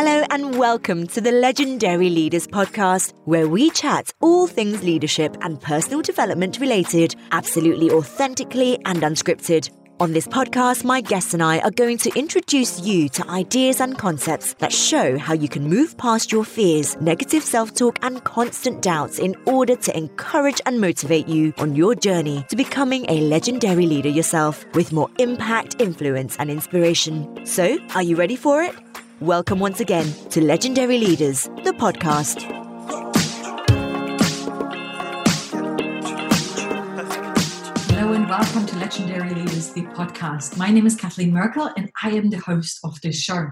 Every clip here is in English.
Hello and welcome to the Legendary Leaders Podcast, where we chat all things leadership and personal development related, absolutely authentically and unscripted. On this podcast, my guests and I are going to introduce you to ideas and concepts that show how you can move past your fears, negative self talk, and constant doubts in order to encourage and motivate you on your journey to becoming a legendary leader yourself with more impact, influence, and inspiration. So, are you ready for it? Welcome once again to Legendary Leaders, the podcast. Hello and welcome to Legendary Leaders, the podcast. My name is Kathleen Merkel and I am the host of this show.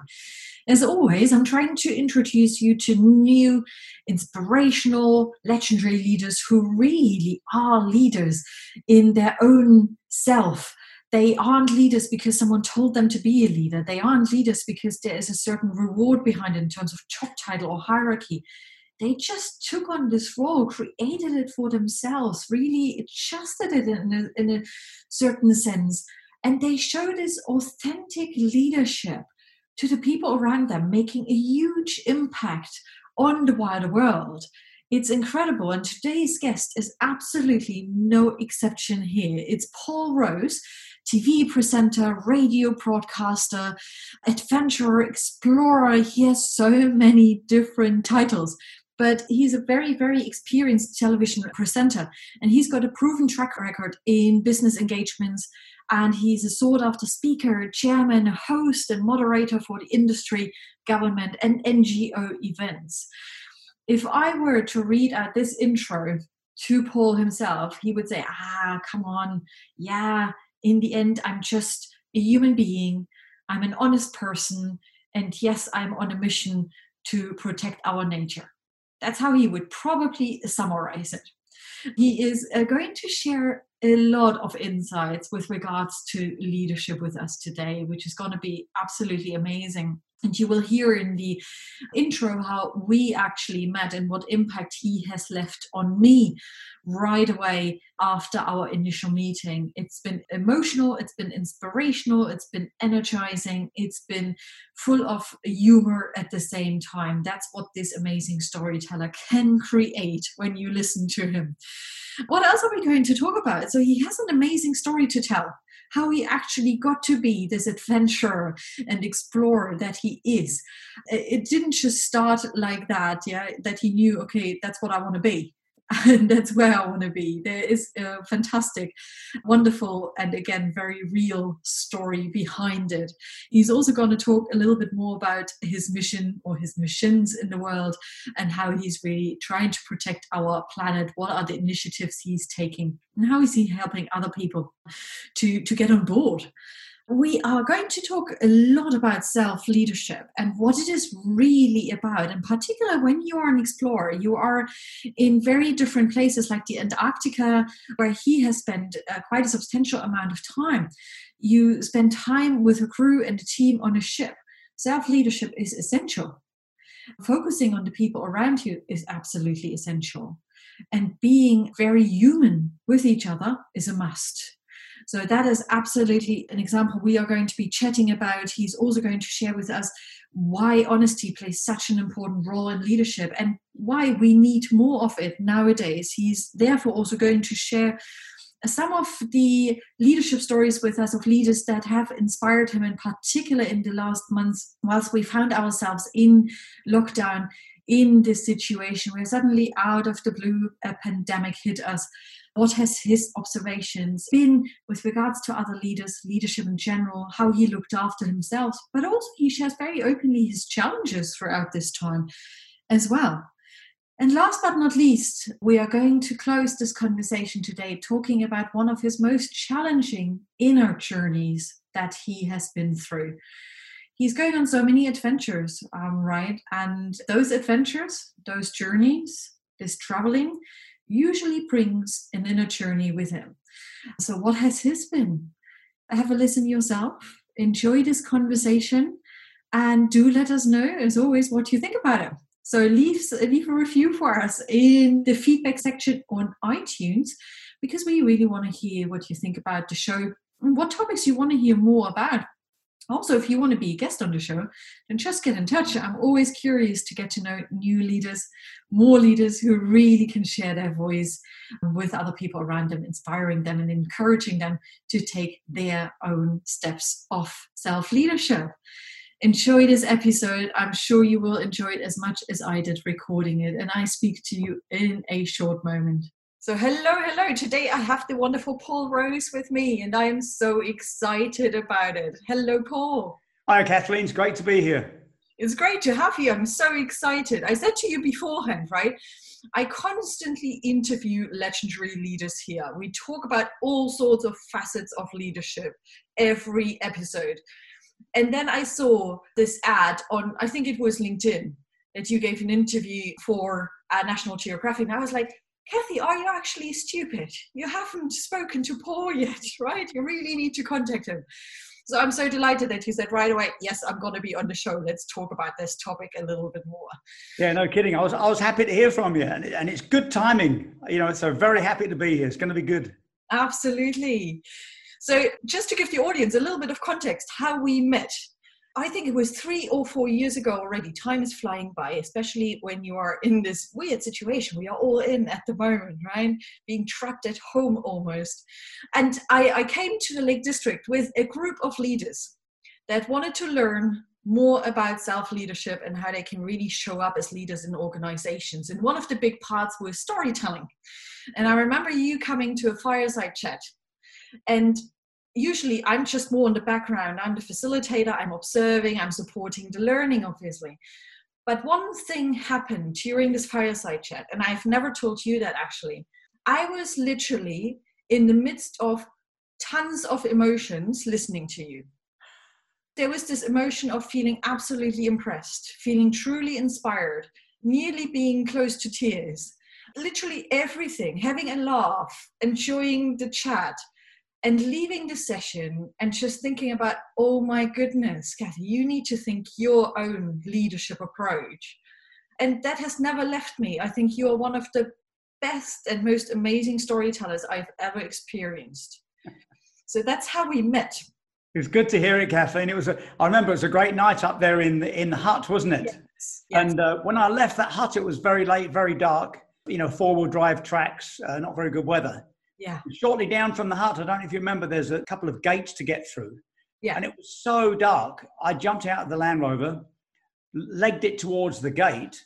As always, I'm trying to introduce you to new, inspirational, legendary leaders who really are leaders in their own self they aren't leaders because someone told them to be a leader. They aren't leaders because there is a certain reward behind it in terms of job title or hierarchy. They just took on this role, created it for themselves, really adjusted it in a, in a certain sense. And they show this authentic leadership to the people around them, making a huge impact on the wider world. It's incredible. And today's guest is absolutely no exception here. It's Paul Rose. TV presenter, radio broadcaster, adventurer, explorer. He has so many different titles. But he's a very, very experienced television presenter, and he's got a proven track record in business engagements. And he's a sought after speaker, chairman, host, and moderator for the industry, government, and NGO events. If I were to read out this intro to Paul himself, he would say, Ah, come on, yeah, in the end, I'm just a human being. I'm an honest person. And yes, I'm on a mission to protect our nature. That's how he would probably summarize it. He is uh, going to share a lot of insights with regards to leadership with us today, which is going to be absolutely amazing. And you will hear in the intro how we actually met and what impact he has left on me right away after our initial meeting. It's been emotional, it's been inspirational, it's been energizing, it's been full of humor at the same time. That's what this amazing storyteller can create when you listen to him. What else are we going to talk about? So, he has an amazing story to tell how he actually got to be this adventurer and explorer that he is. It didn't just start like that, yeah, that he knew, okay, that's what I want to be and that's where I want to be. There is a fantastic, wonderful, and again, very real story behind it. He's also going to talk a little bit more about his mission or his missions in the world and how he's really trying to protect our planet. What are the initiatives he's taking, and how is he helping other people to, to get on board? We are going to talk a lot about self leadership and what it is really about. In particular, when you are an explorer, you are in very different places like the Antarctica, where he has spent uh, quite a substantial amount of time. You spend time with a crew and a team on a ship. Self leadership is essential. Focusing on the people around you is absolutely essential. And being very human with each other is a must so that is absolutely an example we are going to be chatting about. He's also going to share with us why honesty plays such an important role in leadership and why we need more of it nowadays. He's therefore also going to share some of the leadership stories with us of leaders that have inspired him in particular in the last months whilst we found ourselves in lockdown in this situation where suddenly out of the blue a pandemic hit us what has his observations been with regards to other leaders, leadership in general, how he looked after himself, but also he shares very openly his challenges throughout this time as well. And last but not least, we are going to close this conversation today talking about one of his most challenging inner journeys that he has been through. He's going on so many adventures, um, right? And those adventures, those journeys, this traveling, usually brings an inner journey with him. So, what has his been? Have a listen yourself, enjoy this conversation, and do let us know, as always, what you think about it. So, leave, leave a review for us in the feedback section on iTunes because we really want to hear what you think about the show and what topics you want to hear more about. Also, if you want to be a guest on the show, then just get in touch. I'm always curious to get to know new leaders, more leaders who really can share their voice with other people around them, inspiring them and encouraging them to take their own steps of self leadership. Enjoy this episode. I'm sure you will enjoy it as much as I did recording it. And I speak to you in a short moment. So, hello, hello. Today I have the wonderful Paul Rose with me, and I am so excited about it. Hello, Paul. Hi, Kathleen. It's great to be here. It's great to have you. I'm so excited. I said to you beforehand, right? I constantly interview legendary leaders here. We talk about all sorts of facets of leadership every episode. And then I saw this ad on, I think it was LinkedIn, that you gave an interview for uh, National Geographic. And I was like, Kathy, are you actually stupid? You haven't spoken to Paul yet, right? You really need to contact him. So I'm so delighted that you said right away, yes, I'm going to be on the show. Let's talk about this topic a little bit more. Yeah, no kidding. I was, I was happy to hear from you, and, and it's good timing. You know, so very happy to be here. It's going to be good. Absolutely. So, just to give the audience a little bit of context, how we met. I think it was three or four years ago already. Time is flying by, especially when you are in this weird situation we are all in at the moment, right? Being trapped at home almost. And I, I came to the Lake District with a group of leaders that wanted to learn more about self leadership and how they can really show up as leaders in organizations. And one of the big parts was storytelling. And I remember you coming to a fireside chat. And usually I'm just more in the background. I'm the facilitator, I'm observing, I'm supporting the learning, obviously. But one thing happened during this fireside chat, and I've never told you that actually. I was literally in the midst of tons of emotions listening to you. There was this emotion of feeling absolutely impressed, feeling truly inspired, nearly being close to tears. Literally everything, having a laugh, enjoying the chat, and leaving the session and just thinking about, oh my goodness, Kathy, you need to think your own leadership approach. And that has never left me. I think you are one of the best and most amazing storytellers I've ever experienced. So that's how we met. It was good to hear it, Kathleen. It was a, I remember it was a great night up there in the, in the hut, wasn't it? Yes. yes. And uh, when I left that hut, it was very late, very dark. You know, four wheel drive tracks, uh, not very good weather. Yeah. Shortly down from the hut, I don't know if you remember, there's a couple of gates to get through. Yeah. And it was so dark. I jumped out of the Land Rover, legged it towards the gate,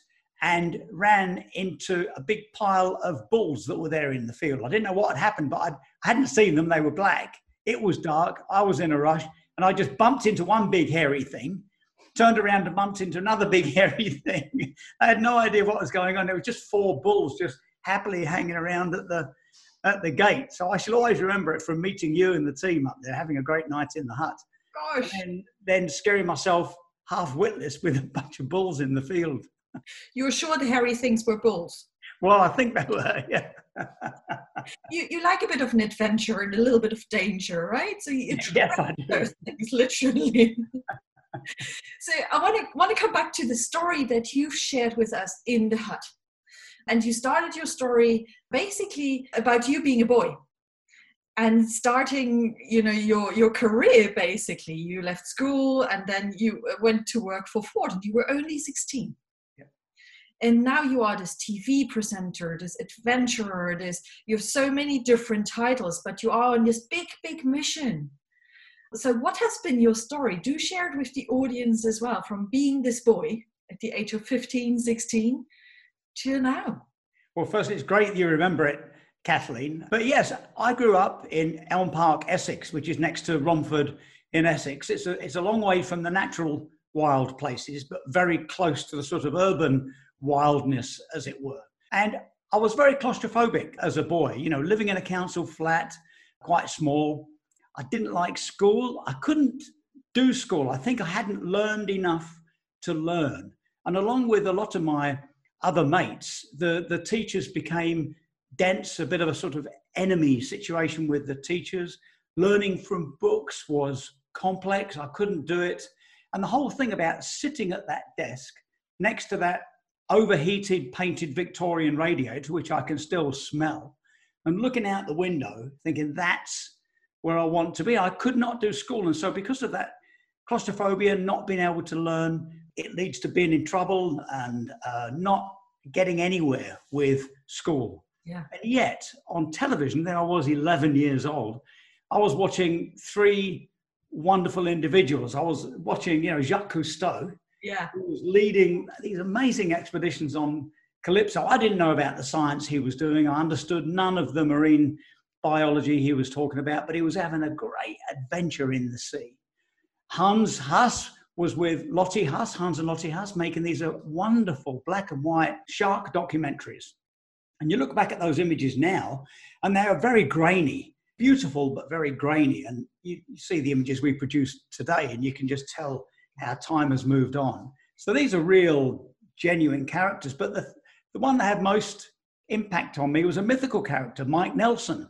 and ran into a big pile of bulls that were there in the field. I didn't know what had happened, but I'd, I hadn't seen them. They were black. It was dark. I was in a rush, and I just bumped into one big hairy thing, turned around and bumped into another big hairy thing. I had no idea what was going on. There were just four bulls just happily hanging around at the at the gate. So I shall always remember it from meeting you and the team up there, having a great night in the hut. Gosh. And then scaring myself half witless with a bunch of bulls in the field. You were sure the hairy things were bulls? Well, I think they were, yeah. you, you like a bit of an adventure and a little bit of danger, right? So you yes, I do. those things, literally. so I want to want to come back to the story that you've shared with us in the hut. And you started your story basically about you being a boy and starting you know your your career basically. You left school and then you went to work for ford and you were only 16 yeah. and now you are this tv presenter this adventurer this you have so many different titles but you are on this big big mission. So what has been your story? Do share it with the audience as well from being this boy at the age of 15 16 to now well, first, it's great you remember it, Kathleen. But yes, I grew up in Elm Park, Essex, which is next to Romford in Essex. It's a, it's a long way from the natural wild places, but very close to the sort of urban wildness, as it were. And I was very claustrophobic as a boy, you know, living in a council flat, quite small. I didn't like school. I couldn't do school. I think I hadn't learned enough to learn. And along with a lot of my other mates, the, the teachers became dense, a bit of a sort of enemy situation with the teachers. Learning from books was complex. I couldn't do it. And the whole thing about sitting at that desk next to that overheated painted Victorian radiator, which I can still smell, and looking out the window, thinking that's where I want to be. I could not do school. And so, because of that claustrophobia, not being able to learn. It leads to being in trouble and uh, not getting anywhere with school. Yeah. And yet, on television, then I was 11 years old, I was watching three wonderful individuals. I was watching, you know, Jacques Cousteau, Yeah. who was leading these amazing expeditions on Calypso. I didn't know about the science he was doing. I understood none of the marine biology he was talking about, but he was having a great adventure in the sea. Hans Hass was with Lottie Hass, Hans and Lottie Hass, making these uh, wonderful black and white shark documentaries. And you look back at those images now, and they are very grainy, beautiful, but very grainy. And you, you see the images we produce today, and you can just tell how time has moved on. So these are real, genuine characters. But the, the one that had most impact on me was a mythical character, Mike Nelson.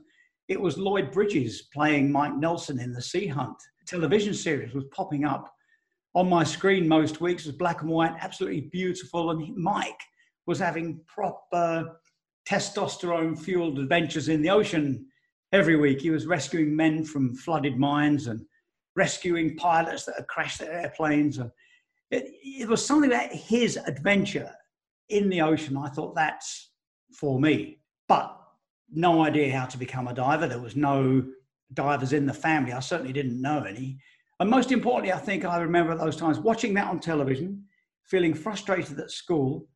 It was Lloyd Bridges playing Mike Nelson in the Sea Hunt television series was popping up on my screen most weeks. Was black and white, absolutely beautiful. And Mike was having proper testosterone fueled adventures in the ocean every week. He was rescuing men from flooded mines and rescuing pilots that had crashed their airplanes. And it, it was something about his adventure in the ocean. I thought that's for me. But no idea how to become a diver. There was no divers in the family. I certainly didn't know any. And most importantly, I think I remember those times watching that on television, feeling frustrated at school,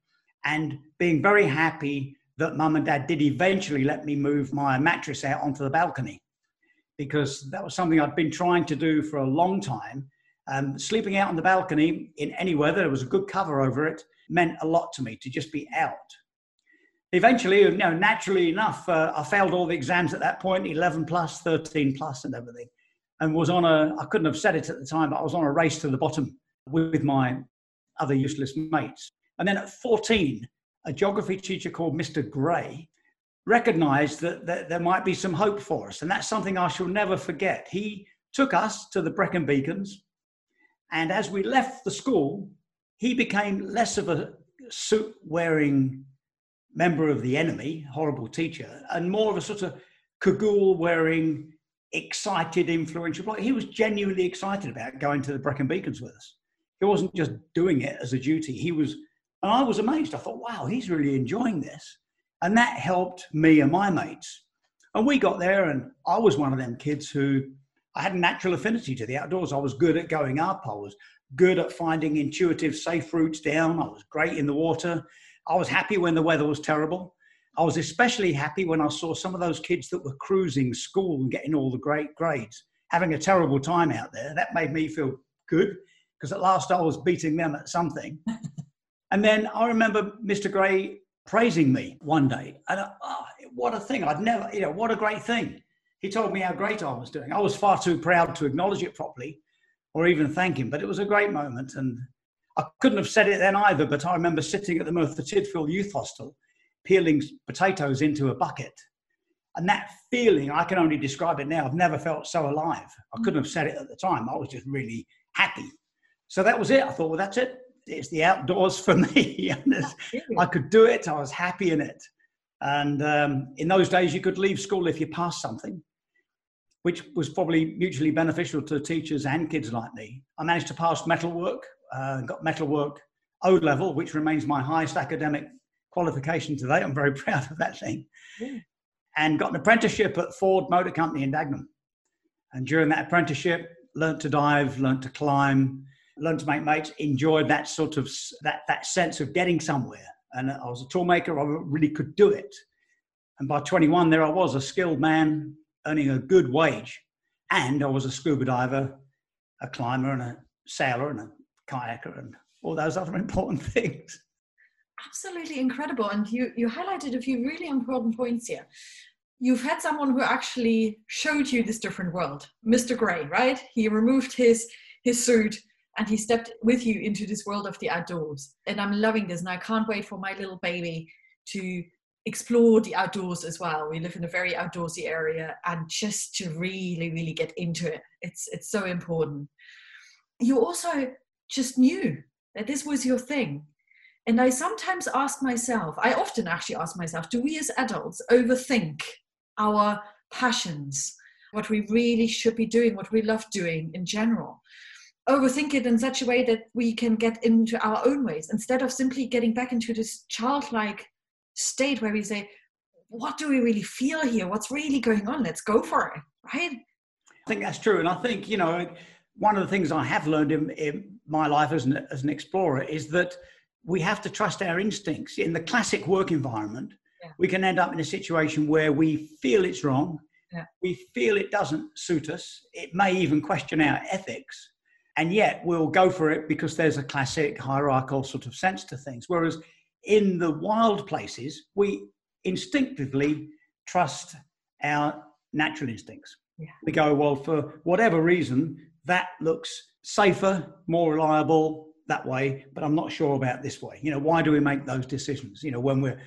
and being very happy that mum and dad did eventually let me move my mattress out onto the balcony because that was something I'd been trying to do for a long time. Um, sleeping out on the balcony in any weather, there was a good cover over it, meant a lot to me to just be out. Eventually, you know, naturally enough, uh, I failed all the exams at that point 11 plus, 13 plus, and everything. And was on a, I couldn't have said it at the time, but I was on a race to the bottom with my other useless mates. And then at 14, a geography teacher called Mr. Gray recognized that, that there might be some hope for us. And that's something I shall never forget. He took us to the Brecon Beacons. And as we left the school, he became less of a suit wearing member of the enemy, horrible teacher, and more of a sort of cagoule wearing, excited, influential bloke. He was genuinely excited about going to the Brecon Beacons with us. He wasn't just doing it as a duty. He was, and I was amazed. I thought, wow, he's really enjoying this. And that helped me and my mates. And we got there, and I was one of them kids who I had a natural affinity to the outdoors. I was good at going up. I was good at finding intuitive, safe routes down. I was great in the water. I was happy when the weather was terrible. I was especially happy when I saw some of those kids that were cruising school and getting all the great grades, having a terrible time out there. That made me feel good because at last I was beating them at something. and then I remember Mr. Gray praising me one day. And I, oh, what a thing. I'd never, you know, what a great thing. He told me how great I was doing. I was far too proud to acknowledge it properly or even thank him, but it was a great moment. And I couldn't have said it then either, but I remember sitting at the Merthyr Tydfil Youth Hostel, peeling potatoes into a bucket. And that feeling, I can only describe it now. I've never felt so alive. I couldn't have said it at the time. I was just really happy. So that was it. I thought, well, that's it. It's the outdoors for me. I could do it. I was happy in it. And um, in those days, you could leave school if you passed something, which was probably mutually beneficial to teachers and kids like me. I managed to pass metalwork, uh, got metalwork O level, which remains my highest academic qualification today. I'm very proud of that thing. Yeah. And got an apprenticeship at Ford Motor Company in Dagenham. And during that apprenticeship, learned to dive, learned to climb, learned to make mates, enjoyed that sort of that that sense of getting somewhere. And I was a toolmaker, I really could do it. And by 21, there I was, a skilled man earning a good wage. And I was a scuba diver, a climber, and a sailor, and a kayaker, and all those other important things. Absolutely incredible. And you, you highlighted a few really important points here. You've had someone who actually showed you this different world, Mr. Gray, right? He removed his his suit and he stepped with you into this world of the outdoors. And I'm loving this, and I can't wait for my little baby to explore the outdoors as well. We live in a very outdoorsy area, and just to really, really get into it, it's it's so important. You also just knew that this was your thing. And I sometimes ask myself, I often actually ask myself, do we as adults overthink our passions, what we really should be doing, what we love doing in general? overthink it in such a way that we can get into our own ways instead of simply getting back into this childlike state where we say, what do we really feel here? What's really going on? Let's go for it, right? I think that's true. And I think, you know, one of the things I have learned in, in my life as an, as an explorer is that we have to trust our instincts. In the classic work environment, yeah. we can end up in a situation where we feel it's wrong, yeah. we feel it doesn't suit us, it may even question our ethics, and yet we'll go for it because there's a classic hierarchical sort of sense to things. Whereas in the wild places, we instinctively trust our natural instincts. Yeah. We go, well, for whatever reason, that looks safer, more reliable that way, but I'm not sure about this way. You know, why do we make those decisions? You know, when we're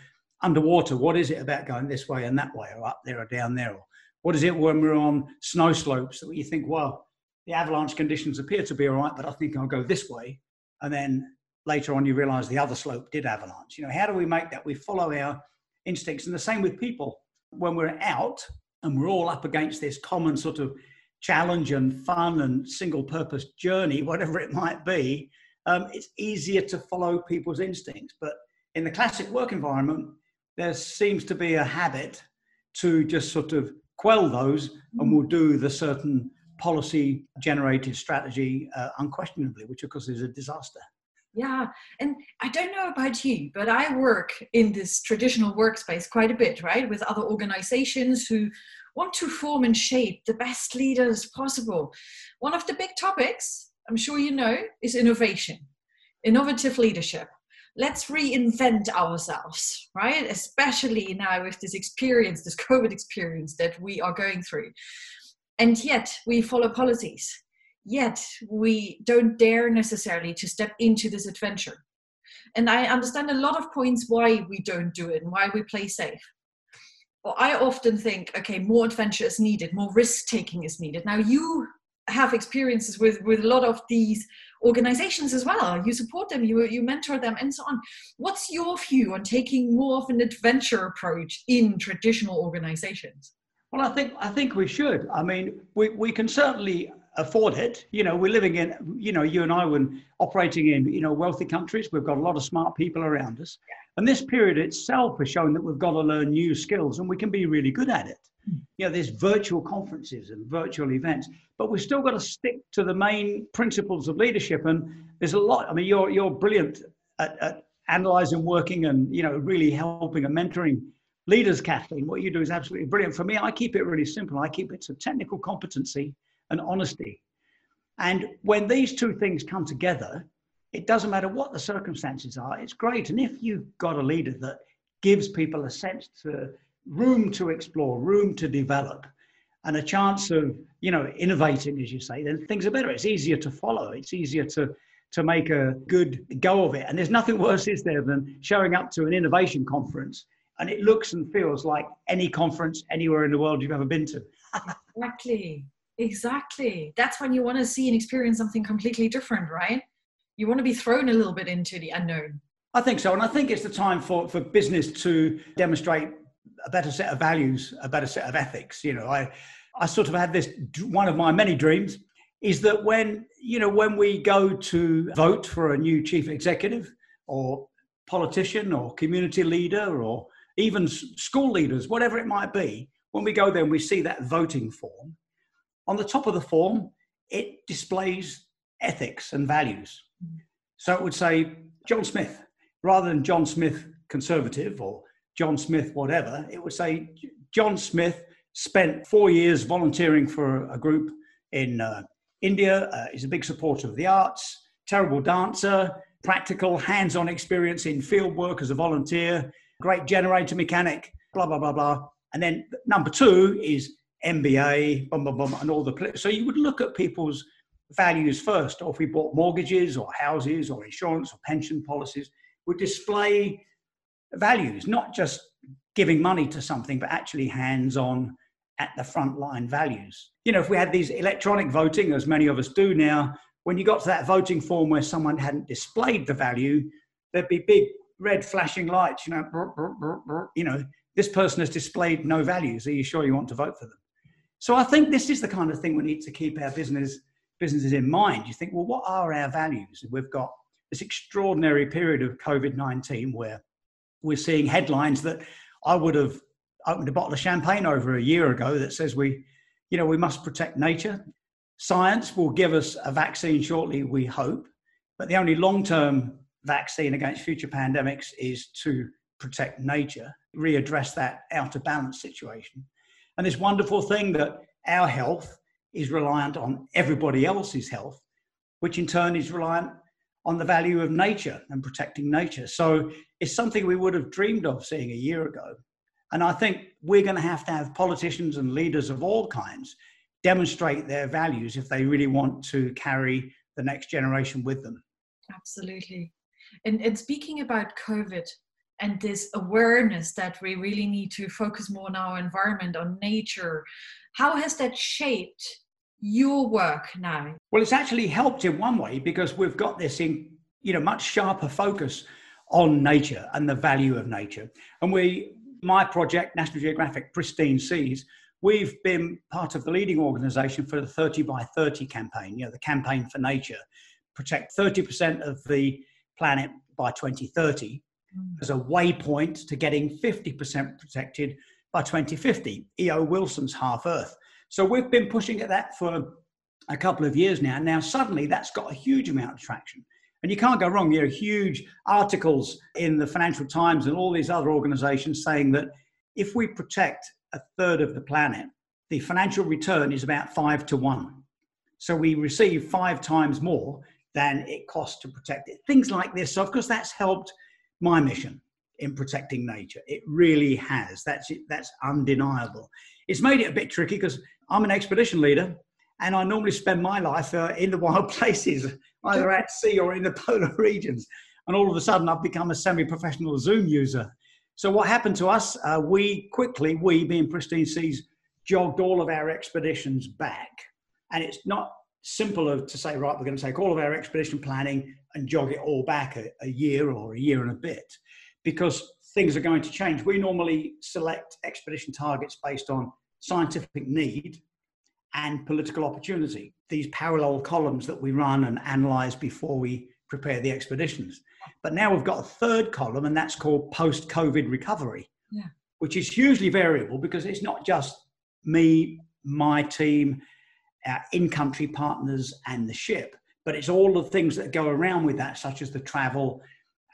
underwater, what is it about going this way and that way, or up there or down there? Or what is it when we're on snow slopes that you think, well, the avalanche conditions appear to be all right, but I think I'll go this way. And then later on, you realize the other slope did avalanche. You know, how do we make that? We follow our instincts. And the same with people. When we're out and we're all up against this common sort of challenge and fun and single purpose journey, whatever it might be, um, it's easier to follow people's instincts. But in the classic work environment, there seems to be a habit to just sort of quell those and we'll do the certain policy generated strategy uh, unquestionably, which of course is a disaster. Yeah, and I don't know about you, but I work in this traditional workspace quite a bit, right, with other organizations who want to form and shape the best leaders possible. One of the big topics, I'm sure you know, is innovation, innovative leadership. Let's reinvent ourselves, right? Especially now with this experience, this COVID experience that we are going through. And yet we follow policies yet we don't dare necessarily to step into this adventure. And I understand a lot of points why we don't do it and why we play safe. Well, I often think, okay, more adventure is needed, more risk taking is needed. Now, you have experiences with, with a lot of these organizations as well. You support them, you, you mentor them, and so on. What's your view on taking more of an adventure approach in traditional organizations? Well, I think I think we should. I mean, we, we can certainly afford it. You know, we're living in, you know, you and I were operating in, you know, wealthy countries. We've got a lot of smart people around us. And this period itself has shown that we've got to learn new skills and we can be really good at it. You know, there's virtual conferences and virtual events, but we've still got to stick to the main principles of leadership. And there's a lot, I mean, you're, you're brilliant at, at analyzing, working and, you know, really helping and mentoring leaders, Kathleen. What you do is absolutely brilliant. For me, I keep it really simple. I keep it to technical competency and honesty. And when these two things come together, it doesn't matter what the circumstances are, it's great. And if you've got a leader that gives people a sense to room to explore, room to develop, and a chance of, you know, innovating, as you say, then things are better. It's easier to follow. It's easier to to make a good go of it. And there's nothing worse, is there, than showing up to an innovation conference and it looks and feels like any conference anywhere in the world you've ever been to. exactly. Exactly. That's when you want to see and experience something completely different, right? You want to be thrown a little bit into the unknown. I think so. And I think it's the time for, for business to demonstrate a better set of values, a better set of ethics. You know, I, I sort of had this, one of my many dreams is that when, you know, when we go to vote for a new chief executive or politician or community leader or even school leaders, whatever it might be, when we go there and we see that voting form, on the top of the form, it displays ethics and values. Mm. So it would say John Smith, rather than John Smith conservative or John Smith whatever, it would say John Smith spent four years volunteering for a group in uh, India. Uh, he's a big supporter of the arts, terrible dancer, practical hands on experience in field work as a volunteer, great generator mechanic, blah, blah, blah, blah. And then number two is MBA, bum, bum, bum, and all the. So you would look at people's values first, or if we bought mortgages or houses or insurance or pension policies, would display values, not just giving money to something, but actually hands on at the front line values. You know, if we had these electronic voting, as many of us do now, when you got to that voting form where someone hadn't displayed the value, there'd be big red flashing lights, you know, brr, brr, brr, you know, this person has displayed no values. Are you sure you want to vote for them? So I think this is the kind of thing we need to keep our business businesses in mind, you think, well, what are our values? we've got this extraordinary period of COVID 19 where we're seeing headlines that I would have opened a bottle of champagne over a year ago that says we, you know, we must protect nature. Science will give us a vaccine shortly, we hope, but the only long term vaccine against future pandemics is to protect nature, readdress that out of balance situation. And this wonderful thing that our health is reliant on everybody else's health, which in turn is reliant on the value of nature and protecting nature. So it's something we would have dreamed of seeing a year ago. And I think we're going to have to have politicians and leaders of all kinds demonstrate their values if they really want to carry the next generation with them. Absolutely. And, and speaking about COVID and this awareness that we really need to focus more on our environment, on nature, how has that shaped your work now? Well, it's actually helped in one way because we've got this in, you know, much sharper focus on nature and the value of nature. And we, my project, National Geographic Pristine Seas, we've been part of the leading organization for the 30 by 30 campaign, you know, the campaign for nature, protect 30% of the planet by 2030 mm. as a waypoint to getting 50% protected by 2050, E.O. Wilson's Half Earth. So we've been pushing at that for a couple of years now. Now, suddenly that's got a huge amount of traction. And you can't go wrong. There are huge articles in the Financial Times and all these other organizations saying that if we protect a third of the planet, the financial return is about five to one. So we receive five times more than it costs to protect it. Things like this. So, of course, that's helped my mission in protecting nature. It really has. That's. That's undeniable. It's made it a bit tricky because I'm an expedition leader and I normally spend my life uh, in the wild places, either at sea or in the polar regions. And all of a sudden, I've become a semi professional Zoom user. So, what happened to us? Uh, we quickly, we being Pristine Seas, jogged all of our expeditions back. And it's not simple to say, right, we're going to take all of our expedition planning and jog it all back a, a year or a year and a bit because things are going to change. We normally select expedition targets based on scientific need and political opportunity. These parallel columns that we run and analyze before we prepare the expeditions. But now we've got a third column, and that's called post COVID recovery, yeah. which is hugely variable because it's not just me, my team, our in country partners, and the ship, but it's all the things that go around with that, such as the travel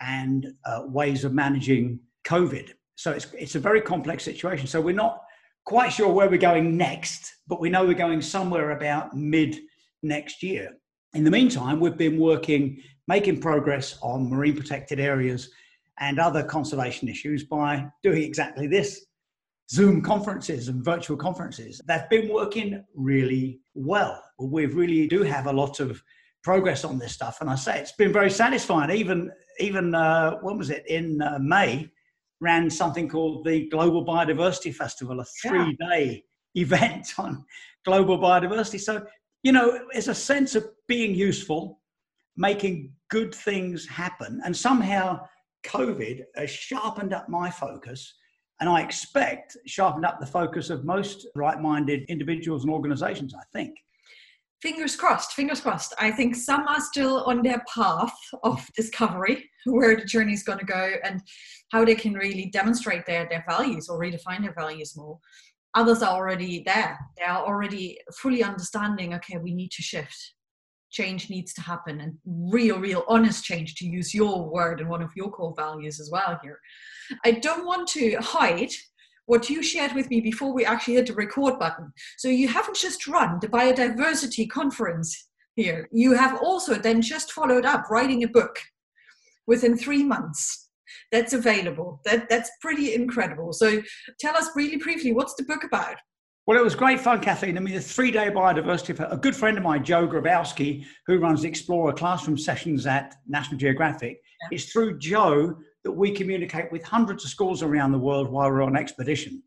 and uh, ways of managing COVID. So it's, it's a very complex situation. So we're not quite sure where we're going next, but we know we're going somewhere about mid next year. In the meantime, we've been working, making progress on marine protected areas and other conservation issues by doing exactly this Zoom conferences and virtual conferences. They've been working really well. We really do have a lot of progress on this stuff. And I say it's been very satisfying. Even, even uh, what was it, in uh, May, ran something called the Global Biodiversity Festival, a three day yeah. event on global biodiversity. So, you know, it's a sense of being useful, making good things happen. And somehow COVID has sharpened up my focus. And I expect sharpened up the focus of most right minded individuals and organizations, I think fingers crossed, fingers crossed. I think some are still on their path of discovery, where the journey is going to go and how they can really demonstrate their, their values or redefine their values more. Others are already there. They are already fully understanding, okay, we need to shift. Change needs to happen and real, real honest change, to use your word and one of your core values as well here. I don't want to hide what you shared with me before we actually hit the record button. So you haven't just run the biodiversity conference here, you have also then just followed up writing a book within three months. That's available. That, that's pretty incredible. So tell us really briefly, what's the book about? Well, it was great fun, Kathleen. I mean, the three day biodiversity. A good friend of mine, Joe Grabowski, who runs Explorer classroom sessions at National Geographic, yeah. it's through Joe that we communicate with hundreds of schools around the world while we're on expedition.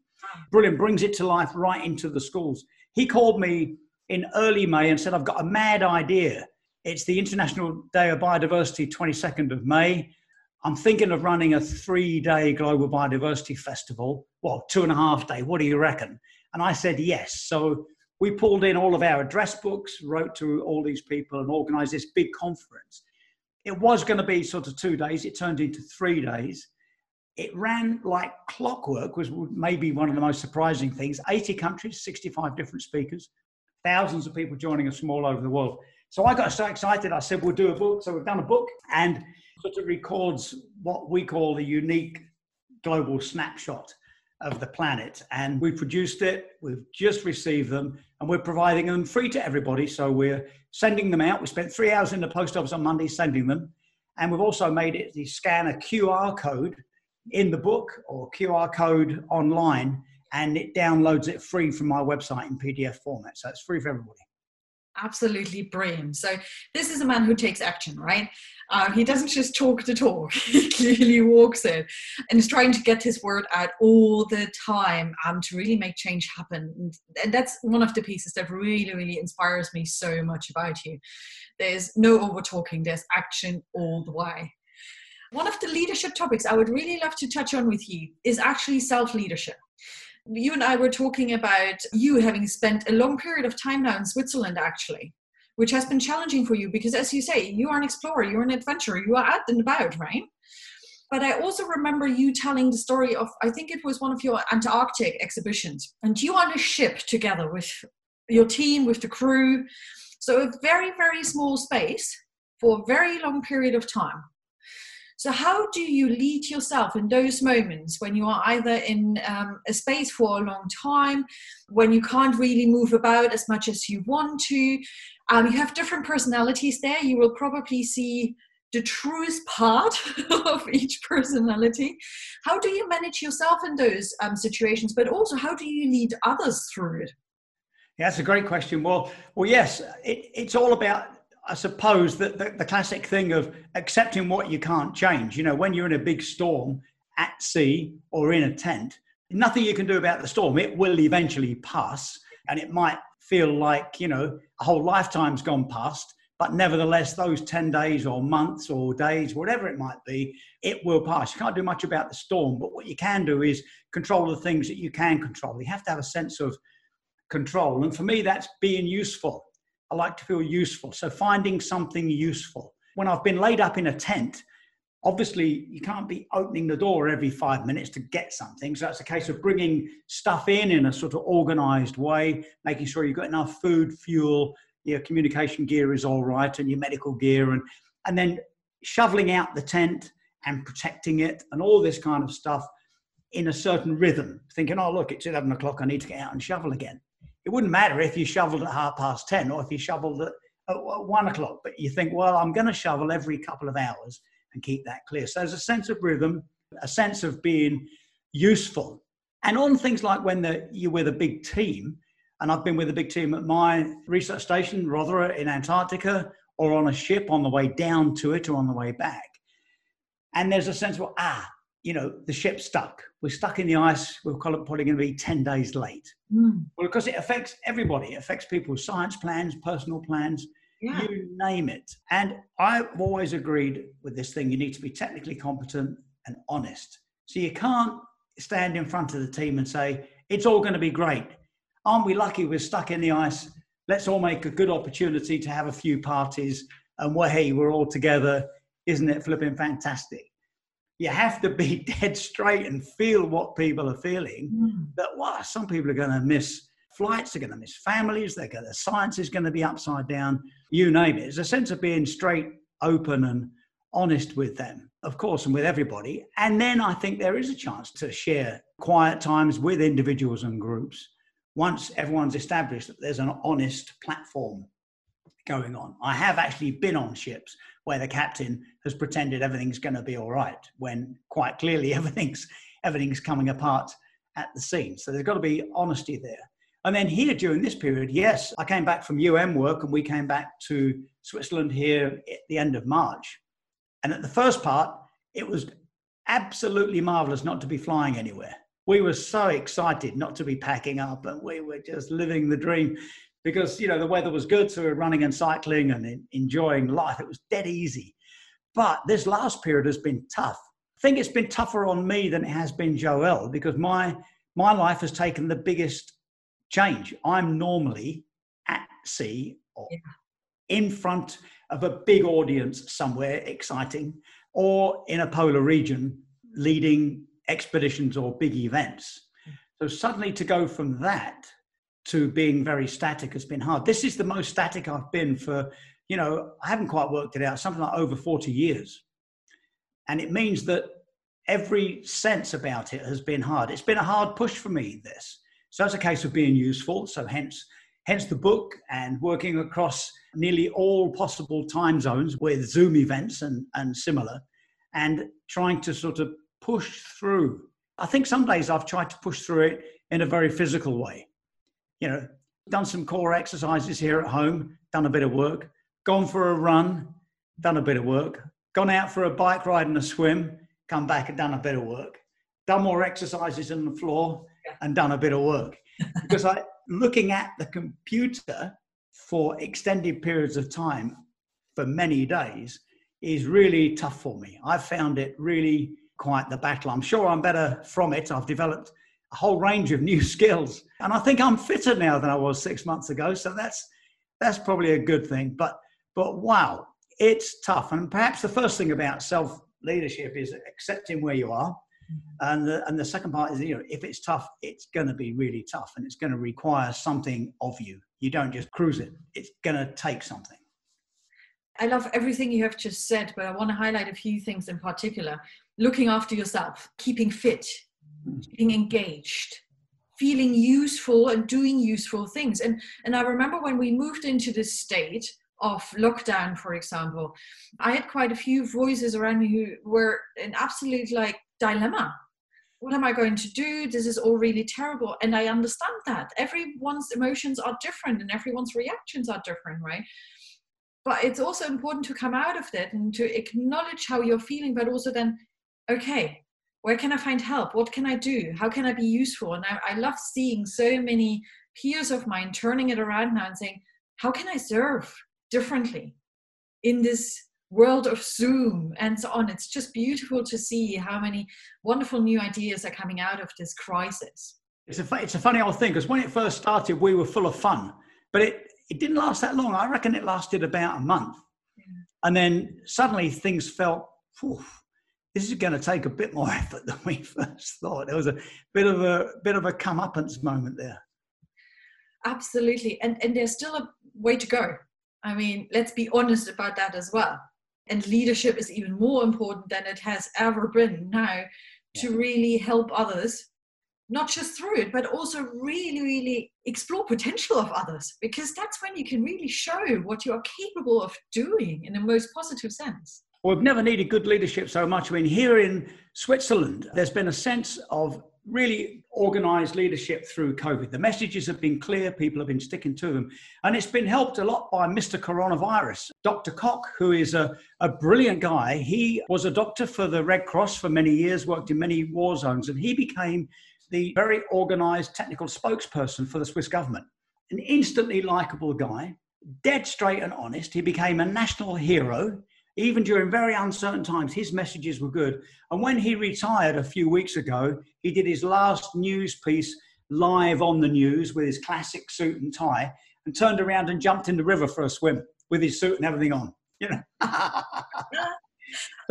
Brilliant, brings it to life right into the schools. He called me in early May and said, I've got a mad idea. It's the International Day of Biodiversity, 22nd of May. I'm thinking of running a three day global biodiversity festival. Well, two and a half day. What do you reckon? And I said yes. So we pulled in all of our address books, wrote to all these people, and organized this big conference. It was going to be sort of two days, it turned into three days. It ran like clockwork, was maybe one of the most surprising things 80 countries, 65 different speakers, thousands of people joining us from all over the world. So I got so excited, I said, We'll do a book. So we've done a book and sort of records what we call the unique global snapshot of the planet. And we produced it, we've just received them, and we're providing them free to everybody. So we're sending them out. We spent three hours in the post office on Monday sending them. And we've also made it the scan a QR code in the book or QR code online, and it downloads it free from my website in PDF format. So it's free for everybody absolutely brilliant. So this is a man who takes action, right? Uh, he doesn't just talk the talk; he clearly walks it, and is trying to get his word out all the time um, to really make change happen. And, and that's one of the pieces that really, really inspires me so much about you. There's no over talking; there's action all the way. One of the leadership topics I would really love to touch on with you is actually self leadership you and I were talking about you having spent a long period of time now in Switzerland, actually, which has been challenging for you because, as you say, you are an explorer, you're an adventurer, you are out and about, right? But I also remember you telling the story of, I think it was one of your Antarctic exhibitions, and you on a ship together with your team, with the crew. So, a very, very small space for a very long period of time. So, how do you lead yourself in those moments when you are either in um, a space for a long time, when you can't really move about as much as you want to? Um, you have different personalities there. You will probably see the truest part of each personality. How do you manage yourself in those um, situations, but also how do you lead others through it? Yeah, that's a great question. Well, well, yes, it, it's all about I suppose that the, the, classic thing of accepting what you can't change. You know, when you're in a big storm at sea or in a tent, nothing you can do about the storm. It will eventually pass, and it might feel like you know a whole lifetime's gone past. But nevertheless, those 10 days or months or days, whatever it might be, it will pass. You can't do much about the storm, but what you can do is control the things that you can control. You have to have a sense of control. And for me, that's being useful I like to feel useful. So finding something useful. When I've been laid up in a tent, obviously you can't be opening the door every five minutes to get something. So that's a case of bringing stuff in in a sort of organized way, making sure you've got enough food, fuel, your communication gear is all right, and your medical gear, and and then shoveling out the tent and protecting it and all this kind of stuff in a certain rhythm, thinking, oh, look, it's 11 o'clock, I need to get out and shovel again it wouldn't matter if you shoveled at half past 10 or if you shoveled at, at one o'clock, but you think, well, I'm going to shovel every couple of hours and keep that clear. So there's a sense of rhythm, a sense of being useful. And on things like when the, you're with a big team, and I've been with a big team at my research station, Rothera in Antarctica, or on a ship on the way down to it or on the way back. And there's a sense of, ah, you know, the ship stuck. We're stuck in the ice. We're probably going to be 10 days late. Mm. Well, because it affects everybody. It affects people's science plans, personal plans, yeah. you name it. And I've always agreed with this thing. You need to be technically competent and honest. So you can't stand in front of the team and say, it's all going to be great. Aren't we lucky we're stuck in the ice? Let's all make a good opportunity to have a few parties. And well, hey, we're all together. Isn't it flipping fantastic? You have to be dead straight and feel what people are feeling. Mm. That wow, some people are going to miss flights, they're going to miss families, they're going to science is going to be upside down. You name it. It's a sense of being straight, open, and honest with them, of course, and with everybody. And then I think there is a chance to share quiet times with individuals and groups once everyone's established that there's an honest platform going on. I have actually been on ships where the captain has pretended everything's going to be all right when quite clearly everything's everything's coming apart at the seams. So there's got to be honesty there. And then here during this period, yes, I came back from UM work and we came back to Switzerland here at the end of March. And at the first part, it was absolutely marvelous not to be flying anywhere. We were so excited not to be packing up and we were just living the dream because you know the weather was good, so we were running and cycling and enjoying life. It was dead easy. But this last period has been tough. I think it's been tougher on me than it has been Joel because my my life has taken the biggest change. I'm normally at sea or Yeah. in front of a big audience somewhere exciting or in a polar region leading expeditions or big events. Mm. So suddenly to go from that to being very static has been hard. This is the most static I've been for, you know, I haven't quite worked it out, something like over 40 years. And it means that every sense about it has been hard. It's been a hard push for me, this. So it's a case of being useful. So hence, hence the book and working across nearly all possible time zones with Zoom events and, and similar, and trying to sort of push through. I think some days I've tried to push through it in a very physical way. You know, done some core exercises here at home, done a bit of work, gone for a run, done a bit of work, gone out for a bike ride and a swim, come back and done a bit of work, done more exercises on the floor and done a bit of work. because I looking at the computer for extended periods of time for many days is really tough for me. I've found it really quite the battle. I'm sure I'm better from it. I've developed a whole range of new skills and I think I'm fitter now than I was 6 months ago, so that's that's probably a good thing. But but wow, it's tough. And perhaps the first thing about self leadership is accepting where you are. Mm-hmm. And the, and the second part is, you know, if it's tough, it's going to be really tough and it's going to require something of you. You don't just cruise it, it's going to take something. I love everything you have just said, but I want to highlight a few things in particular. Looking after yourself, keeping fit, being engaged, feeling useful and doing useful things. And and I remember when we moved into this state of lockdown, for example, I had quite a few voices around me who were in absolute like dilemma. What am I going to do? This is all really terrible. And I understand that. Everyone's emotions are different and everyone's reactions are different, right? But it's also important to come out of that and to acknowledge how you're feeling, but also then, okay, where can I find help? What can I do? How can I be useful? And I, I love seeing so many peers of mine turning it around now and saying, how can I serve differently in this world of Zoom and so on? It's just beautiful to see how many wonderful new ideas are coming out of this crisis. It's a, it's a funny old thing because when it first started, we were full of fun, but it, it didn't last that long. I reckon it lasted about a month. Yeah. And then suddenly things felt, this is going to take a bit more effort than we first thought. There was a bit of a bit of a comeuppance moment there. Absolutely, and and there's still a way to go. I mean, let's be honest about that as well. And leadership is even more important than it has ever been now to really help others, not just through it, but also really, really explore potential of others, because that's when you can really show what you are capable of doing in the most positive sense. We've never needed good leadership so much. I mean, here in Switzerland, there's been a sense of really organized leadership through COVID. The messages have been clear, people have been sticking to them. And it's been helped a lot by Mr. Coronavirus. Dr. Koch, who is a, a brilliant guy, he was a doctor for the Red Cross for many years, worked in many war zones, and he became the very organized technical spokesperson for the Swiss government. An instantly likable guy, dead straight and honest. He became a national hero even during very uncertain times, his messages were good. And when he retired a few weeks ago, he did his last news piece live on the news with his classic suit and tie and turned around and jumped in the river for a swim with his suit and everything on. You know?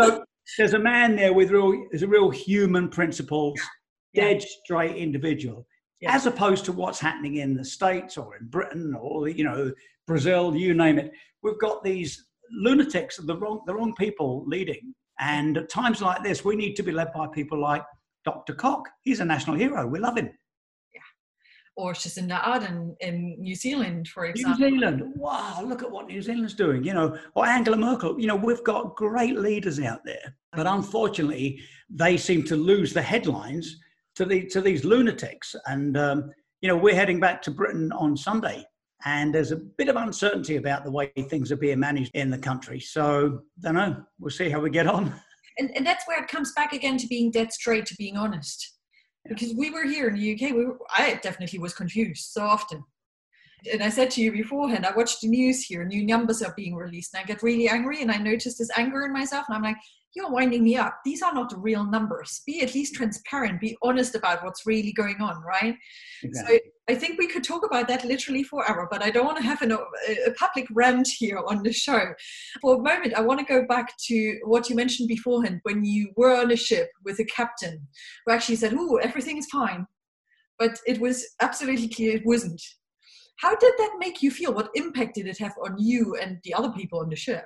so there's a man there with real, there's a real human principles, dead straight individual. Yeah. as opposed to what's happening in the states or in britain or you know brazil you name it we've got these lunatics, the wrong, the wrong people leading. And at times like this, we need to be led by people like Dr. Koch. He's a national hero. We love him. Yeah. Or Jacinda Ardern in New Zealand, for example. New Zealand. Wow, look at what New Zealand's doing. You know, or Angela Merkel. You know, we've got great leaders out there. But unfortunately, they seem to lose the headlines to, the, to these lunatics. And, um, you know, we're heading back to Britain on Sunday and there's a bit of uncertainty about the way things are being managed in the country. So, don't know. We'll see how we get on. And, and that's where it comes back again to being dead straight, to being honest. Because we were here in the UK, we were, I definitely was confused so often. And I said to you beforehand, I watched the news here, new numbers are being released, and I get really angry, and I noticed this anger in myself, and I'm like, you're winding me up. These are not the real numbers. Be at least transparent, be honest about what's really going on, right? Exactly. So I think we could talk about that literally forever, but I don't want to have an, a public rant here on the show. For a moment, I want to go back to what you mentioned beforehand when you were on a ship with a captain who actually said, Oh, everything is fine. But it was absolutely clear it wasn't. How did that make you feel? What impact did it have on you and the other people on the ship?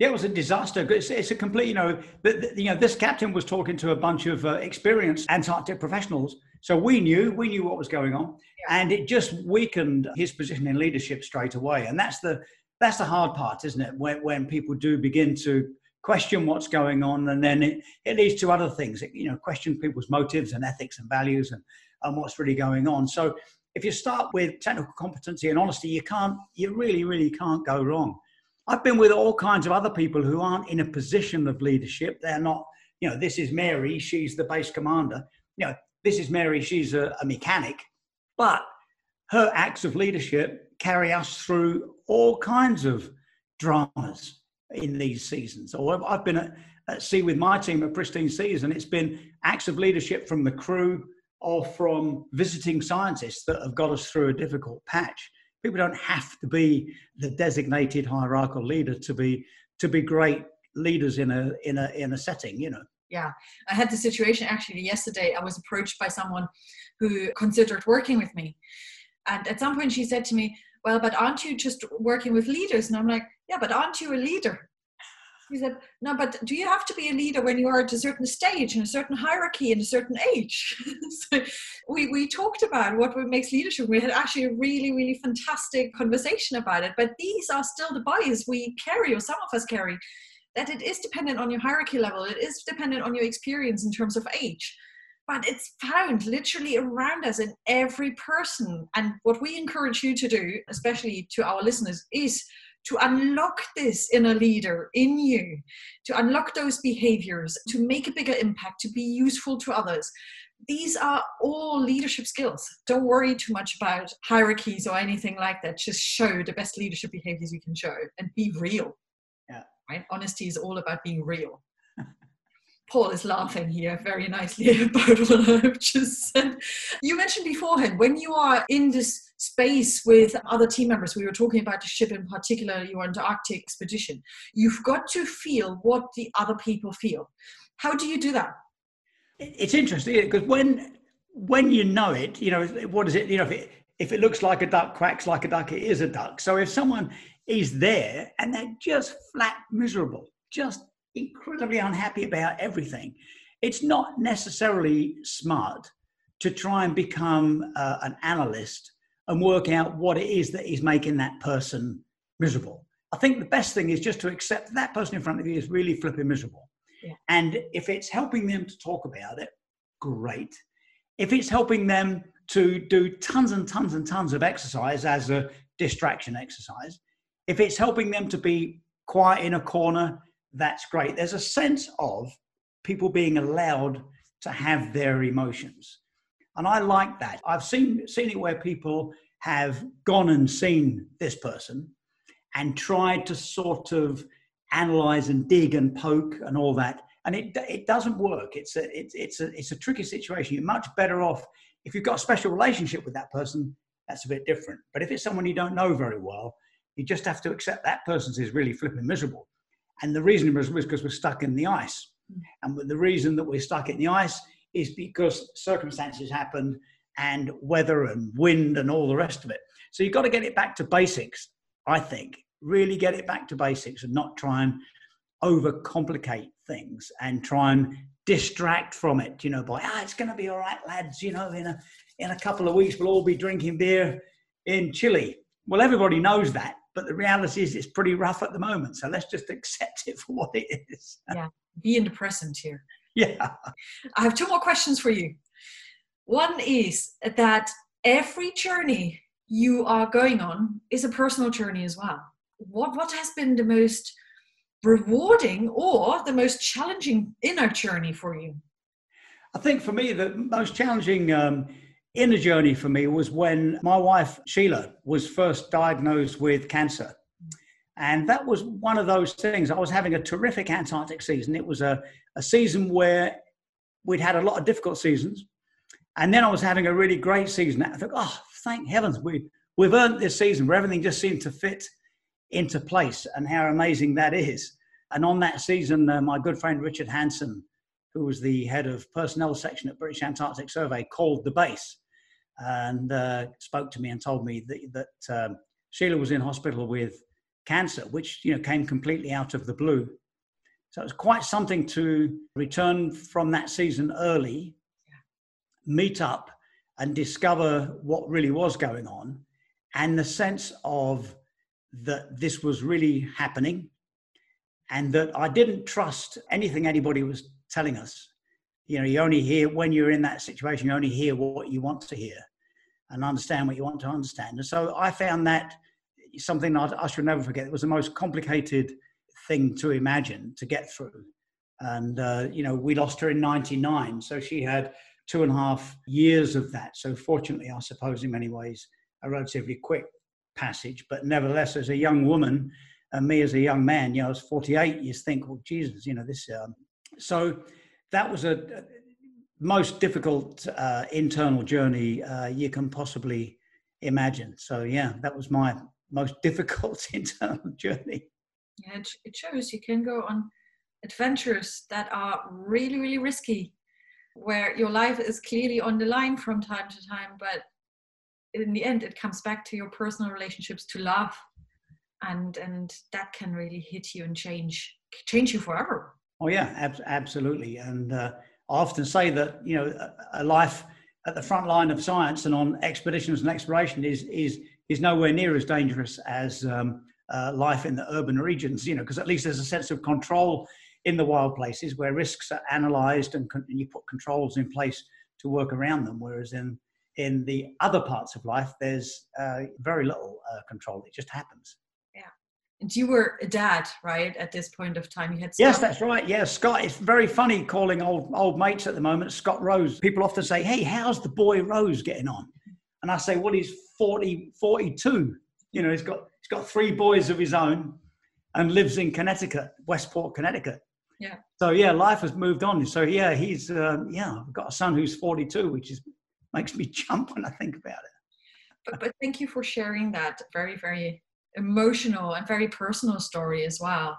Yeah, it was a disaster. It's, it's a complete, you know, the, the, you know, this captain was talking to a bunch of uh, experienced Antarctic professionals. So we knew, we knew what was going on, yeah. and it just weakened his position in leadership straight away. And that's the that's the hard part, isn't it? When when people do begin to question what's going on, and then it, it leads to other things. It, you know, question people's motives and ethics and values and and what's really going on. So if you start with technical competency and honesty, you can't, you really, really can't go wrong. I've been with all kinds of other people who aren't in a position of leadership. They're not, you know, this is Mary, she's the base commander. You know, this is Mary, she's a, a mechanic. But her acts of leadership carry us through all kinds of dramas in these seasons. Or I've been at, at sea with my team at Pristine Seas, and it's been acts of leadership from the crew or from visiting scientists that have got us through a difficult patch people don't have to be the designated hierarchical leader to be to be great leaders in a in a in a setting you know? Yeah. I had the situation actually yesterday. I was approached by someone who considered working with me. And at some point she said to me well but aren't you just working with leaders? And i'm like yeah but aren't you a leader he said, No, but do you have to be a leader when you are at a certain stage and a certain hierarchy and a certain age? so we, we talked about what makes leadership. We had actually a really, really fantastic conversation about it. But these are still the bias we carry, or some of us carry, that it is dependent on your hierarchy level, it is dependent on your experience in terms of age. But it's found literally around us in every person. And what we encourage you to do, especially to our listeners, is to unlock this inner leader in you, to unlock those behaviors, to make a bigger impact, to be useful to others. These are all leadership skills. Don't worry too much about hierarchies or anything like that. Just show the best leadership behaviors you can show and be real. Yeah. Right? Honesty is all about being real. Paul is laughing here very nicely about what I've just said. You mentioned beforehand when you are in this space with other team members, we were talking about the ship in particular, your Antarctic expedition, you've got to feel what the other people feel. How do you do that? It's interesting because when when you know it, you know what is it? You know, if it if it looks like a duck, quacks like a duck, it is a duck. So if someone is there and they're just flat miserable, just incredibly unhappy about everything. It's not necessarily smart to try and become uh, an analyst and work out what it is that is making that person miserable. I think the best thing is just to accept that, that person in front of you is really flipping miserable. Yeah. And if it's helping them to talk about it, great. If it's helping them to do tons and tons and tons of exercise as a distraction exercise, if it's helping them to be quiet in a corner that's great. There's a sense of people being allowed to have their emotions. And I like that. I've seen seen it where people have gone and seen this person and tried to sort of analyze and dig and poke and all that. And it, it doesn't work. It's a, it's, it's, a, it's a tricky situation. You're much better off if you've got a special relationship with that person, that's a bit different. But if it's someone you don't know very well, you just have to accept that person is really flipping miserable. And the reason was because we're stuck in the ice. And the reason that we're stuck in the ice is because circumstances happened and weather and wind and all the rest of it. So you've got to get it back to basics, I think. Really get it back to basics and not try and overcomplicate things and try and distract from it, you know, by ah, it's gonna be all right, lads, you know, in a in a couple of weeks we'll all be drinking beer in Chile. Well, everybody knows that but the reality is it's pretty rough at the moment. So let's just accept it for what it is. Yeah, be in the present here. Yeah. I have two more questions for you. One is that every journey you are going on is a personal journey as well. What what has been the most rewarding or the most challenging inner journey for you? I think for me the most challenging um, inner journey for me was when my wife, Sheila, was first diagnosed with cancer. And that was one of those things. I was having a terrific Antarctic season. It was a, a season where we'd had a lot of difficult seasons. And then I was having a really great season. I thought, oh, thank heavens we we've earned this season where everything just seemed to fit into place, and how amazing that is. And on that season, uh, my good friend Richard Hanson, who was the head of personnel section at British Antarctic Survey, called the base and uh, spoke to me and told me that, that um, Sheila was in hospital with cancer, which you know came completely out of the blue. So it was quite something to return from that season early, meet up, and discover what really was going on, and the sense of that this was really happening, and that I didn't trust anything anybody was telling us. You know, you only hear when you're in that situation, you only hear what you want to hear and understand what you want to understand. And so I found that something that I should never forget. It was the most complicated thing to imagine to get through. And, uh, you know, we lost her in 99. So she had two and a half years of that. So fortunately, I suppose, in many ways, a relatively quick passage. But nevertheless, as a young woman, and me as a young man, you know, I was 48, you think, well, Jesus, you know, this. Um, so that was a, most difficult uh, internal journey uh, you can possibly imagine. So yeah, that was my most difficult internal journey. Yeah, it, it shows you can go on adventures that are really, really risky, where your life is clearly on the line from time to time, but in the end, it comes back to your personal relationships, to love, and and that can really hit you and change change you forever. Oh yeah, ab- absolutely, and. Uh, I often say that you know a life at the front line of science and on expeditions and exploration is is is nowhere near as dangerous as um, uh, life in the urban regions. You know, because at least there's a sense of control in the wild places where risks are analysed and, con- and, you put controls in place to work around them. Whereas in in the other parts of life, there's uh, very little uh, control. It just happens. And you were a dad, right? At this point of time, you had. Scott. Yes, that's right. Yeah, Scott. It's very funny calling old old mates at the moment. Scott Rose. People often say, "Hey, how's the boy Rose getting on?" And I say, "Well, he's 40, 42. You know, he's got he's got three boys of his own, and lives in Connecticut, Westport, Connecticut. Yeah. So yeah, life has moved on. So yeah, he's uh, yeah. I've got a son who's forty two, which is makes me jump when I think about it. But, but thank you for sharing that very very emotional and very personal story as well.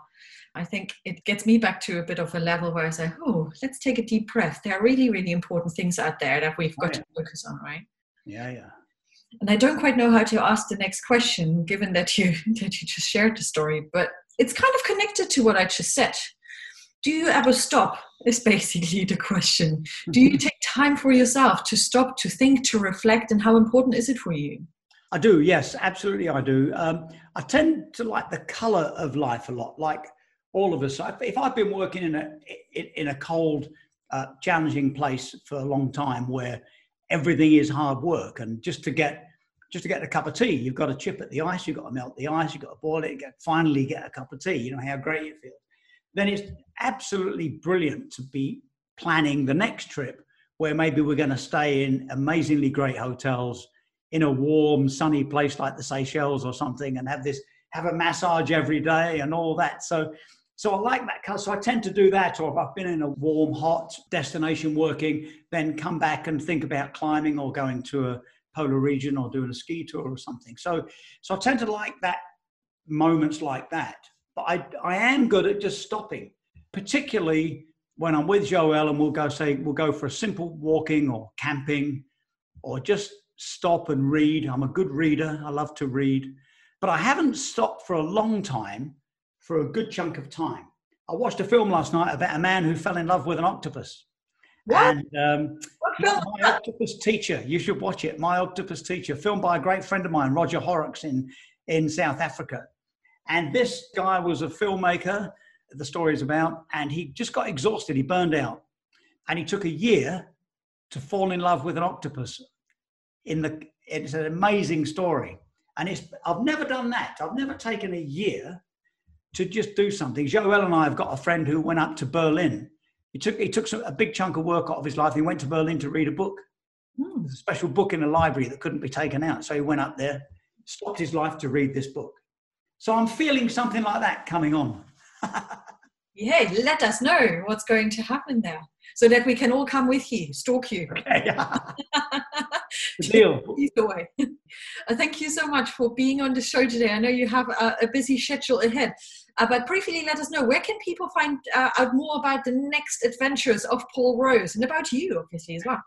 I think it gets me back to a bit of a level where I say, oh, let's take a deep breath. There are really, really important things out there that we've got oh, yeah. to focus on, right? Yeah, yeah. And I don't quite know how to ask the next question, given that you that you just shared the story, but it's kind of connected to what I just said. Do you ever stop? Is basically the question. Do you take time for yourself to stop, to think, to reflect, and how important is it for you? I do, yes, absolutely, I do. Um, I tend to like the color of life a lot, like all of us. If I've been working in a in a cold, uh, challenging place for a long time, where everything is hard work, and just to get just to get a cup of tea, you've got to chip at the ice, you've got to melt the ice, you've got to boil it, get, finally get a cup of tea. You know how great it feels. Then it's absolutely brilliant to be planning the next trip, where maybe we're going to stay in amazingly great hotels in a warm, sunny place like the Seychelles or something, and have this have a massage every day and all that. So, so I like that. So I tend to do that. Or if I've been in a warm, hot destination working, then come back and think about climbing or going to a polar region or doing a ski tour or something. So, so I tend to like that moments like that. But I, I am good at just stopping, particularly when I'm with Joel and we'll go say we'll go for a simple walking or camping or just stop and read. I'm a good reader. I love to read. But I haven't stopped for a long time, for a good chunk of time. I watched a film last night about a man who fell in love with an octopus. What? And um, my octopus teacher, you should watch it. My octopus teacher, filmed by a great friend of mine, Roger Horrocks in, in South Africa. And this guy was a filmmaker, the story is about, and he just got exhausted. He burned out. And he took a year to fall in love with an octopus in the it's an amazing story. And it's i've never done that. I've never taken a year to just do something. Joel and i have got a friend who went up to berlin. He took he took some, a big chunk of work out of his life. He went to berlin to read a book. Hmm. a special book in a library that couldn't be taken out. So he went up there stopped his life to read this book. So i'm feeling something like that coming on. Yeah let us know what's going to happen there so that we can all come with you, stalk you. Okay. deal. Either way. Thank you so much for being on the show today. I know you have a, a busy schedule ahead. Uh, but briefly, let us know where can people find uh, out more about the next adventures of Paul Rose and about you, obviously, as well.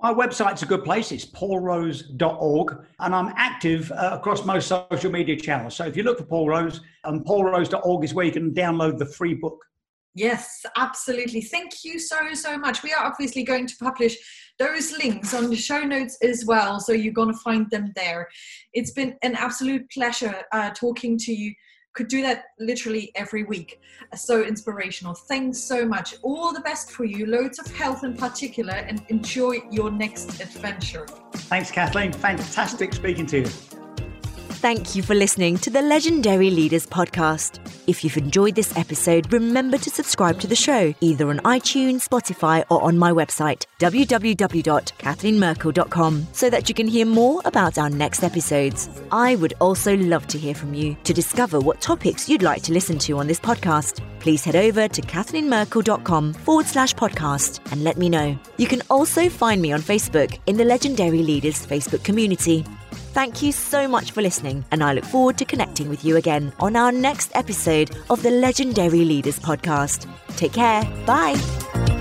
My website's a good place. It's paulrose.org, and I'm active uh, across most social media channels. So if you look for Paul Rose, um, paulrose.org is where you can download the free book. Yes, absolutely. Thank you so, so much. We are obviously going to publish those links on the show notes as well. So you're going to find them there. It's been an absolute pleasure uh, talking to you could do that literally every week. So inspirational. Thanks so much. All the best for you. Loads of health in particular, and enjoy your next adventure. Thanks, Kathleen. Fantastic speaking to you. Thank you for listening to the Legendary Leaders podcast. If you've enjoyed this episode, remember to subscribe to the show either on iTunes, Spotify, or on my website, www.kathleenmerkel.com, so that you can hear more about our next episodes. I would also love to hear from you to discover what topics you'd like to listen to on this podcast. Please head over to kathleenmerkel.com forward slash podcast and let me know. You can also find me on Facebook in the Legendary Leaders Facebook community. Thank you so much for listening, and I look forward to connecting with you again on our next episode of the Legendary Leaders Podcast. Take care. Bye.